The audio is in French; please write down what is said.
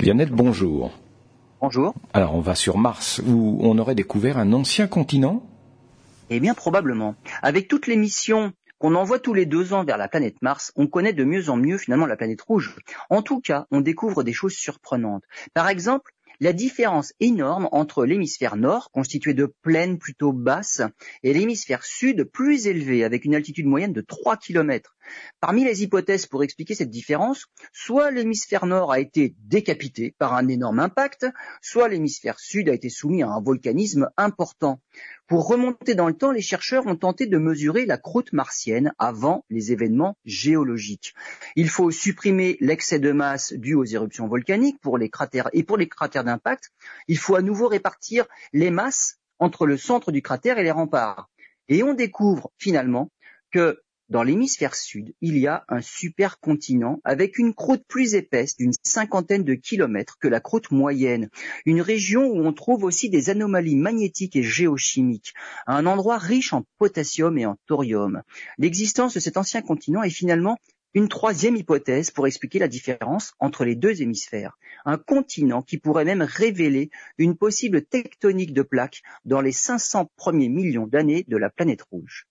Lionel, bonjour. Bonjour. Alors on va sur Mars où on aurait découvert un ancien continent Eh bien probablement. Avec toutes les missions qu'on envoie tous les deux ans vers la planète Mars, on connaît de mieux en mieux finalement la planète rouge. En tout cas, on découvre des choses surprenantes. Par exemple, la différence énorme entre l'hémisphère nord, constitué de plaines plutôt basses, et l'hémisphère sud, plus élevé, avec une altitude moyenne de 3 km. Parmi les hypothèses pour expliquer cette différence, soit l'hémisphère nord a été décapité par un énorme impact, soit l'hémisphère sud a été soumis à un volcanisme important. Pour remonter dans le temps, les chercheurs ont tenté de mesurer la croûte martienne avant les événements géologiques. Il faut supprimer l'excès de masse dû aux éruptions volcaniques pour les cratères et pour les cratères il faut à nouveau répartir les masses entre le centre du cratère et les remparts. Et on découvre finalement que dans l'hémisphère sud, il y a un supercontinent avec une croûte plus épaisse d'une cinquantaine de kilomètres que la croûte moyenne, une région où on trouve aussi des anomalies magnétiques et géochimiques, un endroit riche en potassium et en thorium. L'existence de cet ancien continent est finalement une troisième hypothèse pour expliquer la différence entre les deux hémisphères, un continent qui pourrait même révéler une possible tectonique de plaques dans les 500 premiers millions d'années de la planète rouge.